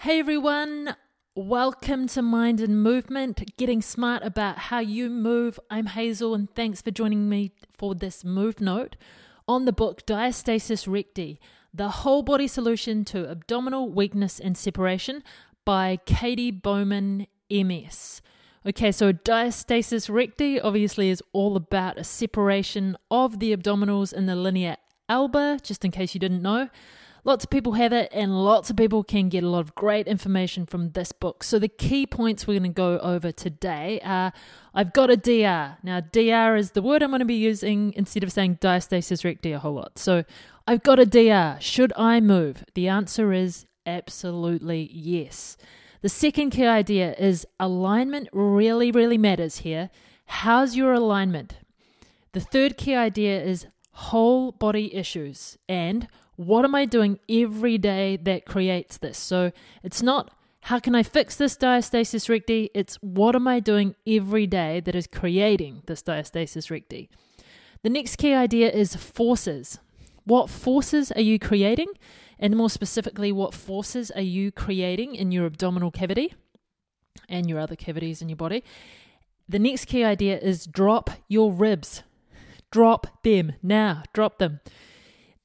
Hey everyone, welcome to Mind and Movement, getting smart about how you move. I'm Hazel, and thanks for joining me for this move note on the book Diastasis Recti The Whole Body Solution to Abdominal Weakness and Separation by Katy Bowman, MS. Okay, so diastasis recti obviously is all about a separation of the abdominals in the linea alba, just in case you didn't know. Lots of people have it, and lots of people can get a lot of great information from this book. So, the key points we're going to go over today are I've got a DR. Now, DR is the word I'm going to be using instead of saying diastasis recti a whole lot. So, I've got a DR. Should I move? The answer is absolutely yes. The second key idea is alignment really, really matters here. How's your alignment? The third key idea is whole body issues and what am I doing every day that creates this? So it's not how can I fix this diastasis recti? It's what am I doing every day that is creating this diastasis recti? The next key idea is forces. What forces are you creating? And more specifically, what forces are you creating in your abdominal cavity and your other cavities in your body? The next key idea is drop your ribs. Drop them now, drop them.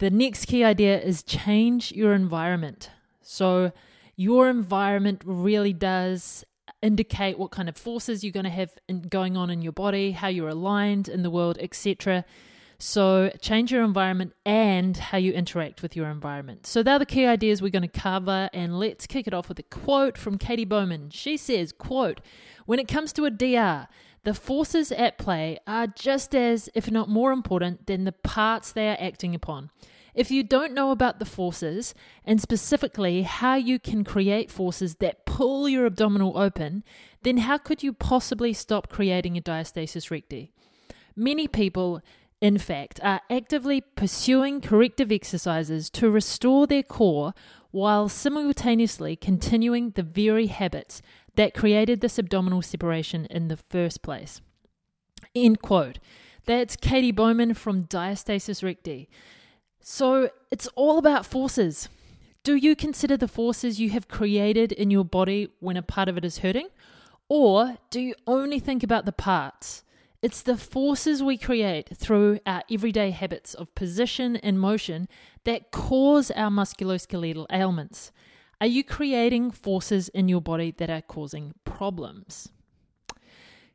The next key idea is change your environment. So, your environment really does indicate what kind of forces you're going to have going on in your body, how you're aligned in the world, etc. So, change your environment and how you interact with your environment. So, they're the key ideas we're going to cover, and let's kick it off with a quote from Katy Bowman. She says, "Quote: When it comes to a DR." The forces at play are just as, if not more important, than the parts they are acting upon. If you don't know about the forces, and specifically how you can create forces that pull your abdominal open, then how could you possibly stop creating a diastasis recti? Many people, in fact, are actively pursuing corrective exercises to restore their core while simultaneously continuing the very habits that created this abdominal separation in the first place. End quote. That's Katy Bowman from Diastasis Recti. So it's all about forces. Do you consider the forces you have created in your body when a part of it is hurting? Or do you only think about the parts? It's the forces we create through our everyday habits of position and motion that cause our musculoskeletal ailments. Are you creating forces in your body that are causing problems?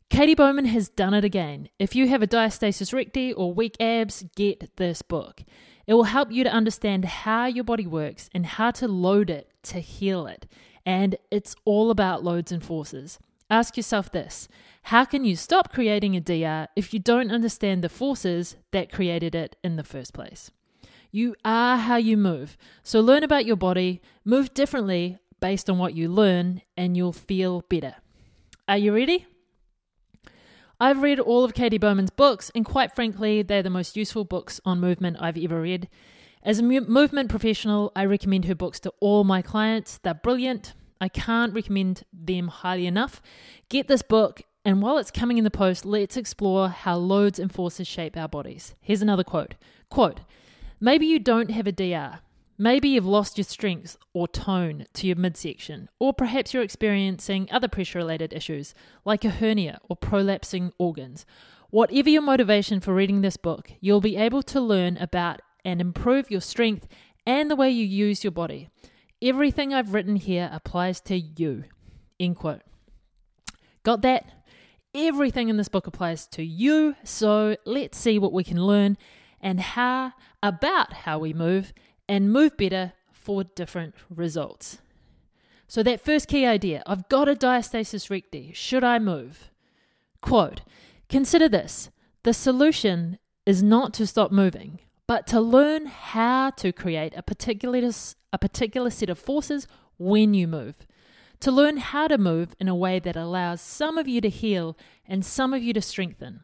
Katy Bowman has done it again. If you have a diastasis recti or weak abs, get this book. It will help you to understand how your body works and how to load it to heal it. And it's all about loads and forces. Ask yourself this How can you stop creating a DR if you don't understand the forces that created it in the first place? You are how you move. So learn about your body, move differently based on what you learn, and you'll feel better. Are you ready? I've read all of Katy Bowman's books, and quite frankly, they're the most useful books on movement I've ever read. As a movement professional, I recommend her books to all my clients. They're brilliant. I can't recommend them highly enough. Get this book, and while it's coming in the post, let's explore how loads and forces shape our bodies. Here's another quote. Quote, Maybe you don't have a DR. Maybe you've lost your strength or tone to your midsection, or perhaps you're experiencing other pressure related issues like a hernia or prolapsing organs. Whatever your motivation for reading this book, you'll be able to learn about and improve your strength and the way you use your body. Everything I've written here applies to you. End quote. Got that? Everything in this book applies to you, so let's see what we can learn and how about how we move and move better for different results. So that first key idea, I've got a diastasis recti, should I move? Quote, consider this. The solution is not to stop moving, but to learn how to create a particular, a particular set of forces when you move. To learn how to move in a way that allows some of you to heal and some of you to strengthen.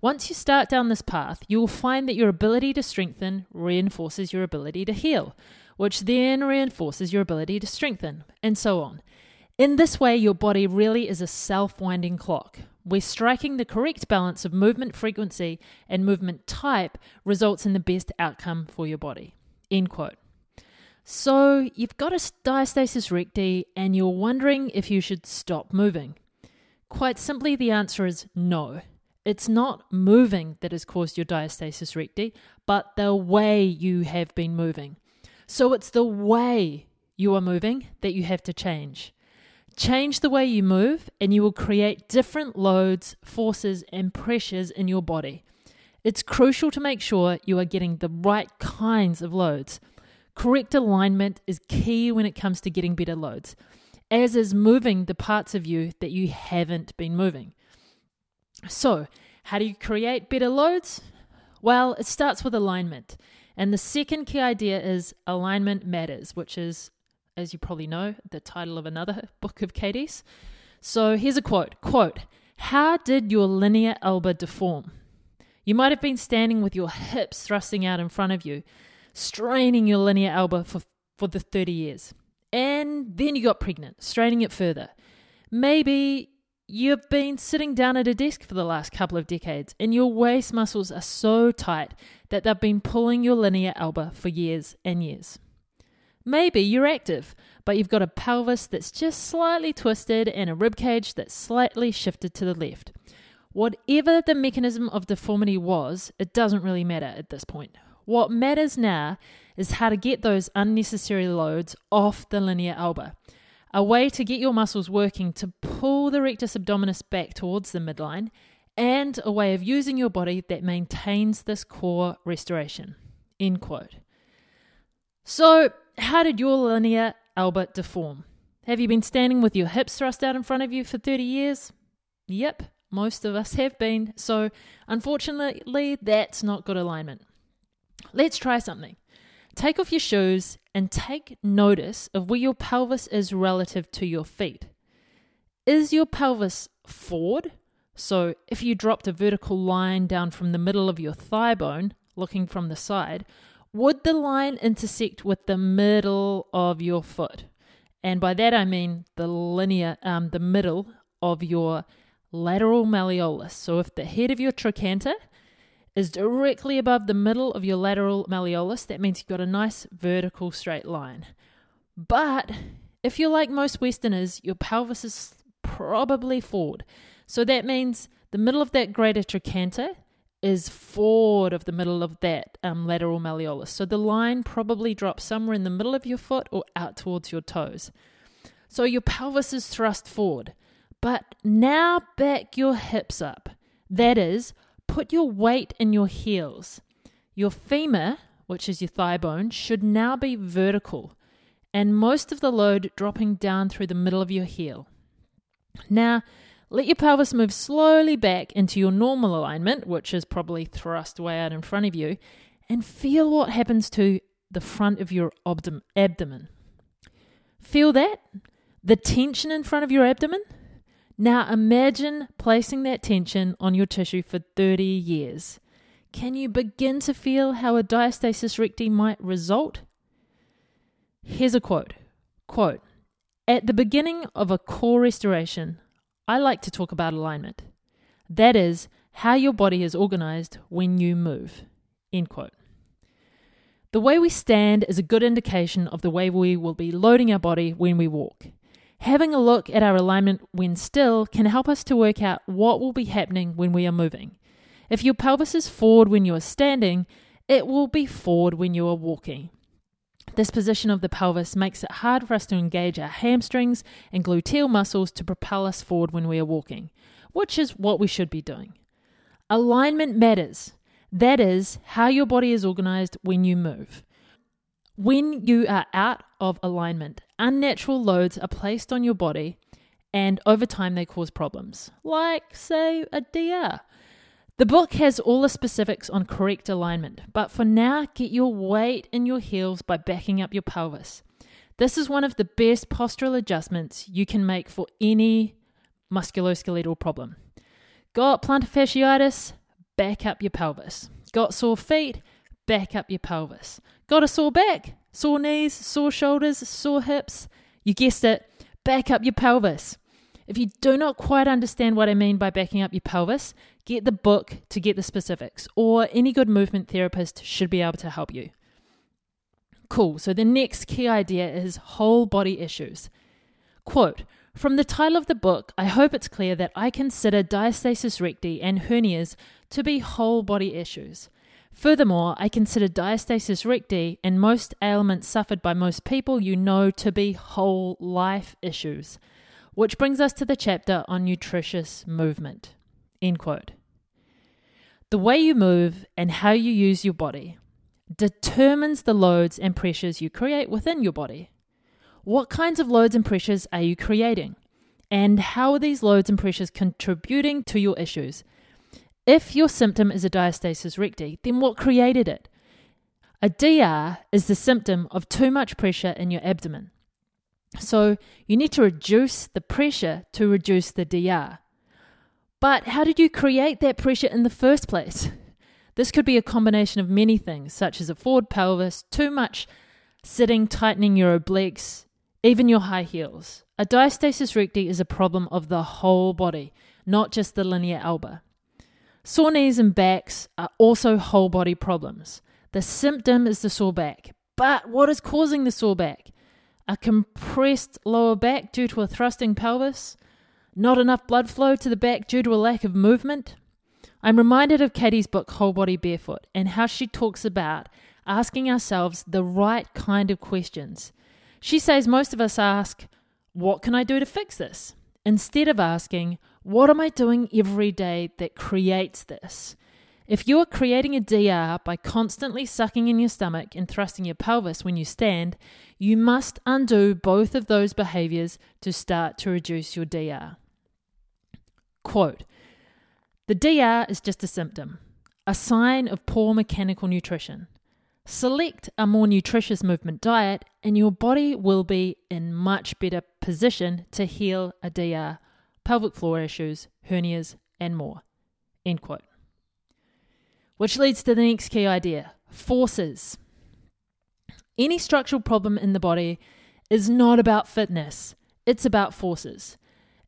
Once you start down this path, you will find that your ability to strengthen reinforces your ability to heal, which then reinforces your ability to strengthen, and so on. In this way, your body really is a self winding clock, where striking the correct balance of movement frequency and movement type results in the best outcome for your body. End quote. So, you've got a diastasis recti and you're wondering if you should stop moving. Quite simply, the answer is no. It's not moving that has caused your diastasis recti, but the way you have been moving. So, it's the way you are moving that you have to change. Change the way you move, and you will create different loads, forces, and pressures in your body. It's crucial to make sure you are getting the right kinds of loads. Correct alignment is key when it comes to getting better loads, as is moving the parts of you that you haven't been moving. So, how do you create better loads? Well, it starts with alignment. And the second key idea is alignment matters, which is, as you probably know, the title of another book of Katy's. So here's a quote quote, How did your linea alba deform? You might have been standing with your hips thrusting out in front of you, straining your linea alba for, for the 30 years. And then you got pregnant, straining it further. Maybe you've been sitting down at a desk for the last couple of decades and your waist muscles are so tight that they've been pulling your linea alba for years and years. Maybe you're active, but you've got a pelvis that's just slightly twisted and a rib cage that's slightly shifted to the left. Whatever the mechanism of deformity was, it doesn't really matter at this point. What matters now is how to get those unnecessary loads off the linea alba. A way to get your muscles working to pull the rectus abdominis back towards the midline, and a way of using your body that maintains this core restoration. End quote. So, how did your linea alba deform? Have you been standing with your hips thrust out in front of you for 30 years? Yep, most of us have been, so unfortunately, that's not good alignment. Let's try something. Take off your shoes and take notice of where your pelvis is relative to your feet. Is your pelvis forward? So, if you dropped a vertical line down from the middle of your thigh bone, looking from the side, would the line intersect with the middle of your foot? And by that I mean the linear, um, the middle of your lateral malleolus. So if the head of your trochanter is directly above the middle of your lateral malleolus, that means you've got a nice vertical straight line. But if you're like most Westerners, your pelvis is probably forward. So that means the middle of that greater trochanter is forward of the middle of that um, lateral malleolus. So the line probably drops somewhere in the middle of your foot or out towards your toes. So your pelvis is thrust forward. But now back your hips up. That is, put your weight in your heels. Your femur, which is your thigh bone, should now be vertical, and most of the load dropping down through the middle of your heel. Now, let your pelvis move slowly back into your normal alignment, which is probably thrust way out in front of you, and feel what happens to the front of your abdomen. Feel that? The tension in front of your abdomen? Now imagine placing that tension on your tissue for 30 years. Can you begin to feel how a diastasis recti might result? Here's a quote. Quote, at the beginning of a core restoration, I like to talk about alignment. That is how your body is organized when you move. End quote. The way we stand is a good indication of the way we will be loading our body when we walk. Having a look at our alignment when still can help us to work out what will be happening when we are moving. If your pelvis is forward when you are standing, it will be forward when you are walking. This position of the pelvis makes it hard for us to engage our hamstrings and gluteal muscles to propel us forward when we are walking, which is what we should be doing. Alignment matters. That is how your body is organized when you move. When you are out of alignment, unnatural loads are placed on your body and over time they cause problems, like, say, a DR. The book has all the specifics on correct alignment, but for now, get your weight in your heels by backing up your pelvis. This is one of the best postural adjustments you can make for any musculoskeletal problem. Got plantar fasciitis? Back up your pelvis. Got sore feet? Back up your pelvis. Got a sore back, sore knees, sore shoulders, sore hips. You guessed it, back up your pelvis. If you do not quite understand what I mean by backing up your pelvis, get the book to get the specifics, or any good movement therapist should be able to help you. cool. So the next key idea is whole body issues. Quote From the title of the book, I hope it's clear that I consider diastasis recti and hernias to be whole body issues. Furthermore, I consider diastasis recti and most ailments suffered by most people you know to be whole life issues. Which brings us to the chapter on nutritious movement. End quote. The way you move and how you use your body determines the loads and pressures you create within your body. What kinds of loads and pressures are you creating? And how are these loads and pressures contributing to your issues? If your symptom is a diastasis recti, then what created it? A DR is the symptom of too much pressure in your abdomen. So you need to reduce the pressure to reduce the DR. But how did you create that pressure in the first place? This could be a combination of many things, such as a forward pelvis, too much sitting, tightening your obliques, even your high heels. A diastasis recti is a problem of the whole body, not just the linea alba. Sore knees and backs are also whole body problems. The symptom is the sore back. But what is causing the sore back? A compressed lower back due to a thrusting pelvis? Not enough blood flow to the back due to a lack of movement? I'm reminded of Katy's book, Whole Body Barefoot, and how she talks about asking ourselves the right kind of questions. She says most of us ask, What can I do to fix this? instead of asking, what am I doing every day that creates this? If you are creating a DR by constantly sucking in your stomach and thrusting your pelvis when you stand, you must undo both of those behaviors to start to reduce your DR. Quote The DR is just a symptom, a sign of poor mechanical nutrition. Select a more nutritious movement diet, and your body will be in much better position to heal a DR pelvic floor issues, hernias, and more. End quote. Which leads to the next key idea forces. Any structural problem in the body is not about fitness, it's about forces.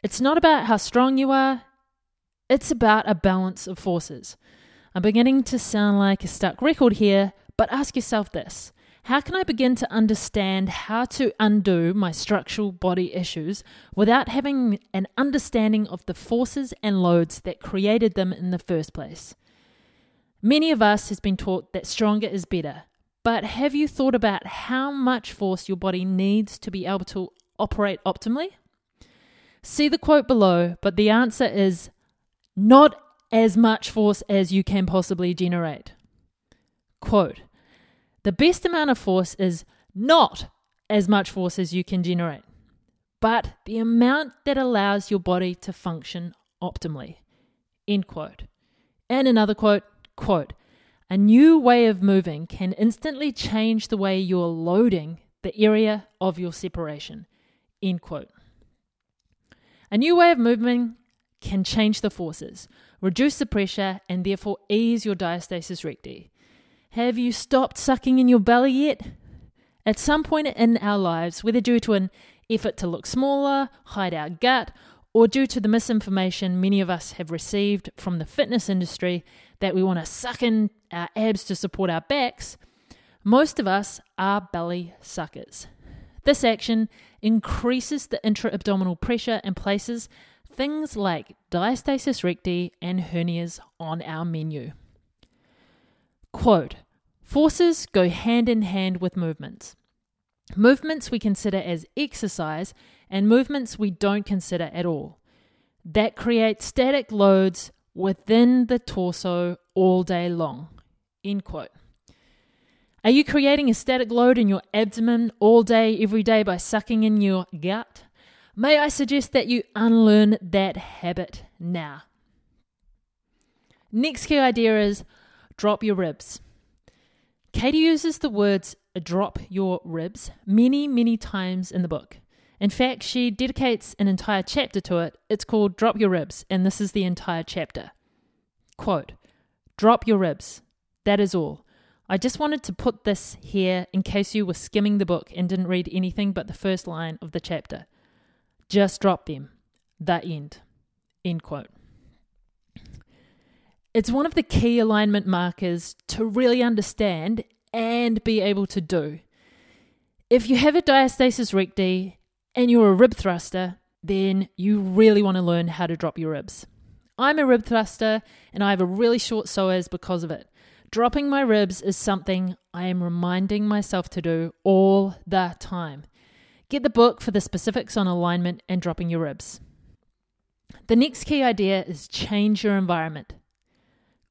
It's not about how strong you are, it's about a balance of forces. I'm beginning to sound like a stuck record here, but ask yourself this how can I begin to understand how to undo my structural body issues without having an understanding of the forces and loads that created them in the first place? Many of us has been taught that stronger is better, but have you thought about how much force your body needs to be able to operate optimally? See the quote below, but the answer is not as much force as you can possibly generate. Quote the best amount of force is not as much force as you can generate, but the amount that allows your body to function optimally. End quote. And another quote, quote, a new way of moving can instantly change the way you're loading the area of your separation. End quote. A new way of moving can change the forces, reduce the pressure, and therefore ease your diastasis recti. Have you stopped sucking in your belly yet? At some point in our lives, whether due to an effort to look smaller, hide our gut, or due to the misinformation many of us have received from the fitness industry that we want to suck in our abs to support our backs, most of us are belly suckers. This action increases the intra abdominal pressure and places things like diastasis recti and hernias on our menu. Quote Forces go hand in hand with movements. Movements we consider as exercise and movements we don't consider at all. That create static loads within the torso all day long. End quote. Are you creating a static load in your abdomen all day, every day by sucking in your gut? May I suggest that you unlearn that habit now? Next key idea is drop your ribs. Katy uses the words drop your ribs many, many times in the book. In fact, she dedicates an entire chapter to it. It's called Drop Your Ribs, and this is the entire chapter. Quote Drop your ribs. That is all. I just wanted to put this here in case you were skimming the book and didn't read anything but the first line of the chapter. Just drop them. The end. End quote. It's one of the key alignment markers to really understand and be able to do. If you have a diastasis recti and you're a rib thruster, then you really want to learn how to drop your ribs. I'm a rib thruster and I have a really short psoas because of it. Dropping my ribs is something I am reminding myself to do all the time. Get the book for the specifics on alignment and dropping your ribs. The next key idea is change your environment.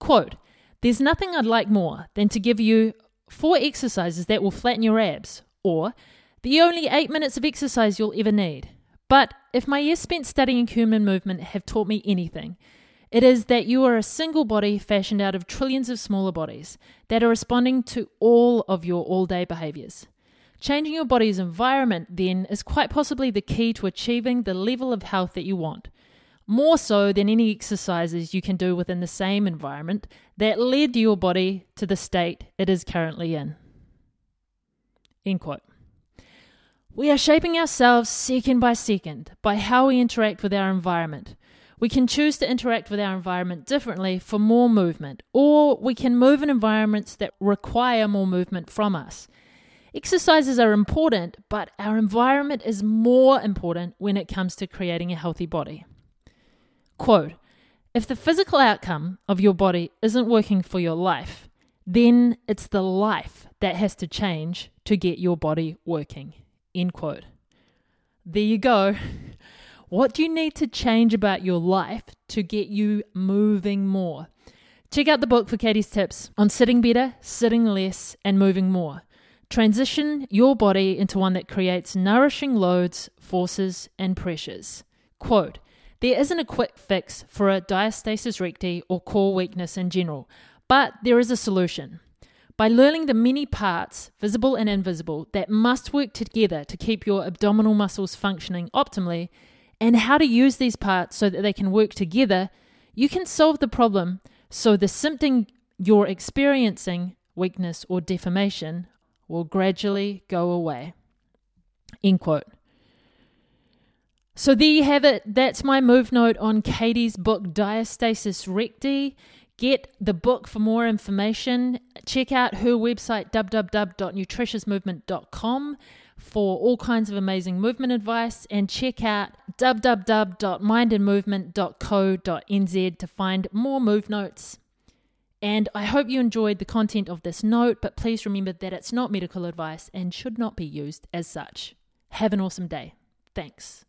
Quote, There's nothing I'd like more than to give you four exercises that will flatten your abs, or the only eight minutes of exercise you'll ever need. But if my years spent studying human movement have taught me anything, it is that you are a single body fashioned out of trillions of smaller bodies that are responding to all of your all day behaviors. Changing your body's environment, then, is quite possibly the key to achieving the level of health that you want more so than any exercises you can do within the same environment that led your body to the state it is currently in. End quote. We are shaping ourselves second by second by how we interact with our environment. We can choose to interact with our environment differently for more movement, or we can move in environments that require more movement from us. Exercises are important, but our environment is more important when it comes to creating a healthy body. Quote If the physical outcome of your body isn't working for your life, then it's the life that has to change to get your body working. End quote. There you go. What do you need to change about your life to get you moving more? Check out the book for Katy's tips on sitting better, sitting less, and moving more. Transition your body into one that creates nourishing loads, forces, and pressures. Quote there isn't a quick fix for a diastasis recti or core weakness in general, but there is a solution. By learning the many parts, visible and invisible, that must work together to keep your abdominal muscles functioning optimally, and how to use these parts so that they can work together, you can solve the problem so the symptom you're experiencing, weakness or deformation, will gradually go away. End quote. So there you have it. That's my move note on Katy's book, Diastasis Recti. Get the book for more information. Check out her website, www.nutritiousmovement.com, for all kinds of amazing movement advice. And check out www.mindandmovement.co.nz to find more move notes. And I hope you enjoyed the content of this note, but please remember that it's not medical advice and should not be used as such. Have an awesome day. Thanks.